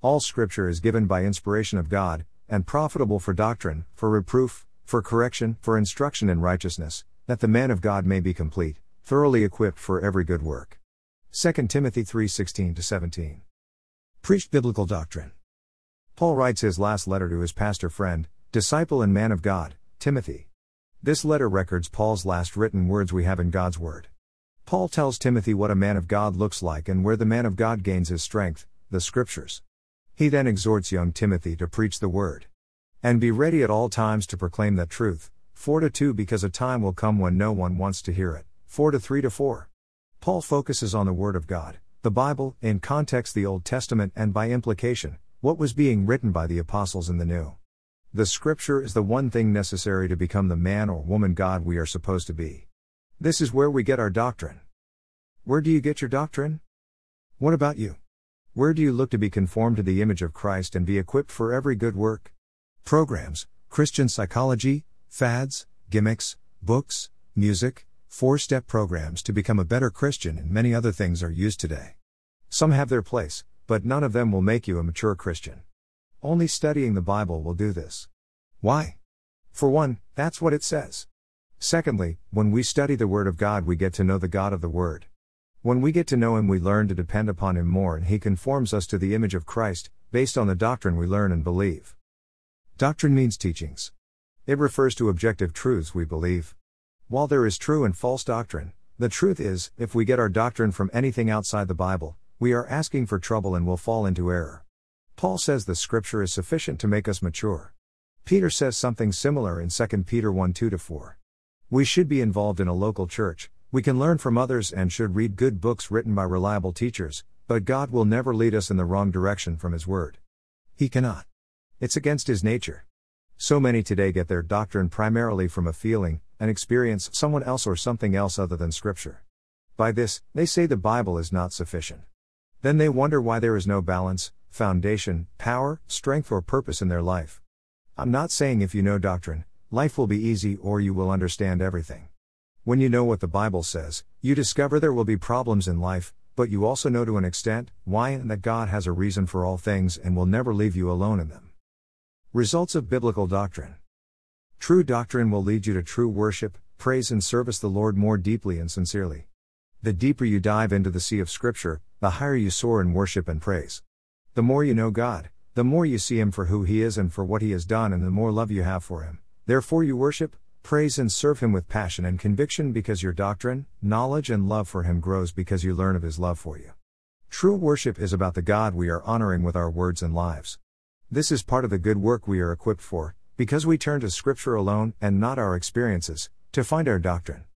All scripture is given by inspiration of God, and profitable for doctrine, for reproof, for correction, for instruction in righteousness, that the man of God may be complete, thoroughly equipped for every good work. 2 Timothy 3:16 17. Preach biblical doctrine. Paul writes his last letter to his pastor friend, disciple and man of God, Timothy. This letter records Paul's last written words we have in God's word. Paul tells Timothy what a man of God looks like and where the man of God gains his strength, the scriptures. He then exhorts young Timothy to preach the word. And be ready at all times to proclaim that truth, 4 to 2 because a time will come when no one wants to hear it, 4 to 3 to 4. Paul focuses on the Word of God, the Bible, in context the Old Testament and by implication, what was being written by the apostles in the New. The Scripture is the one thing necessary to become the man or woman God we are supposed to be. This is where we get our doctrine. Where do you get your doctrine? What about you? Where do you look to be conformed to the image of Christ and be equipped for every good work? Programs, Christian psychology, fads, gimmicks, books, music, four step programs to become a better Christian, and many other things are used today. Some have their place, but none of them will make you a mature Christian. Only studying the Bible will do this. Why? For one, that's what it says. Secondly, when we study the Word of God, we get to know the God of the Word. When we get to know Him, we learn to depend upon Him more, and He conforms us to the image of Christ, based on the doctrine we learn and believe. Doctrine means teachings. It refers to objective truths we believe. While there is true and false doctrine, the truth is, if we get our doctrine from anything outside the Bible, we are asking for trouble and will fall into error. Paul says the scripture is sufficient to make us mature. Peter says something similar in 2 Peter 1 2 4. We should be involved in a local church, we can learn from others and should read good books written by reliable teachers, but God will never lead us in the wrong direction from His Word. He cannot. It's against His nature. So many today get their doctrine primarily from a feeling, an experience, someone else, or something else other than Scripture. By this, they say the Bible is not sufficient. Then they wonder why there is no balance, foundation, power, strength, or purpose in their life. I'm not saying if you know doctrine, life will be easy or you will understand everything. When you know what the Bible says, you discover there will be problems in life, but you also know to an extent why and that God has a reason for all things and will never leave you alone in them. Results of Biblical Doctrine True doctrine will lead you to true worship, praise, and service the Lord more deeply and sincerely. The deeper you dive into the sea of Scripture, the higher you soar in worship and praise. The more you know God, the more you see Him for who He is and for what He has done, and the more love you have for Him. Therefore, you worship, praise, and serve Him with passion and conviction because your doctrine, knowledge, and love for Him grows because you learn of His love for you. True worship is about the God we are honoring with our words and lives. This is part of the good work we are equipped for, because we turn to Scripture alone, and not our experiences, to find our doctrine.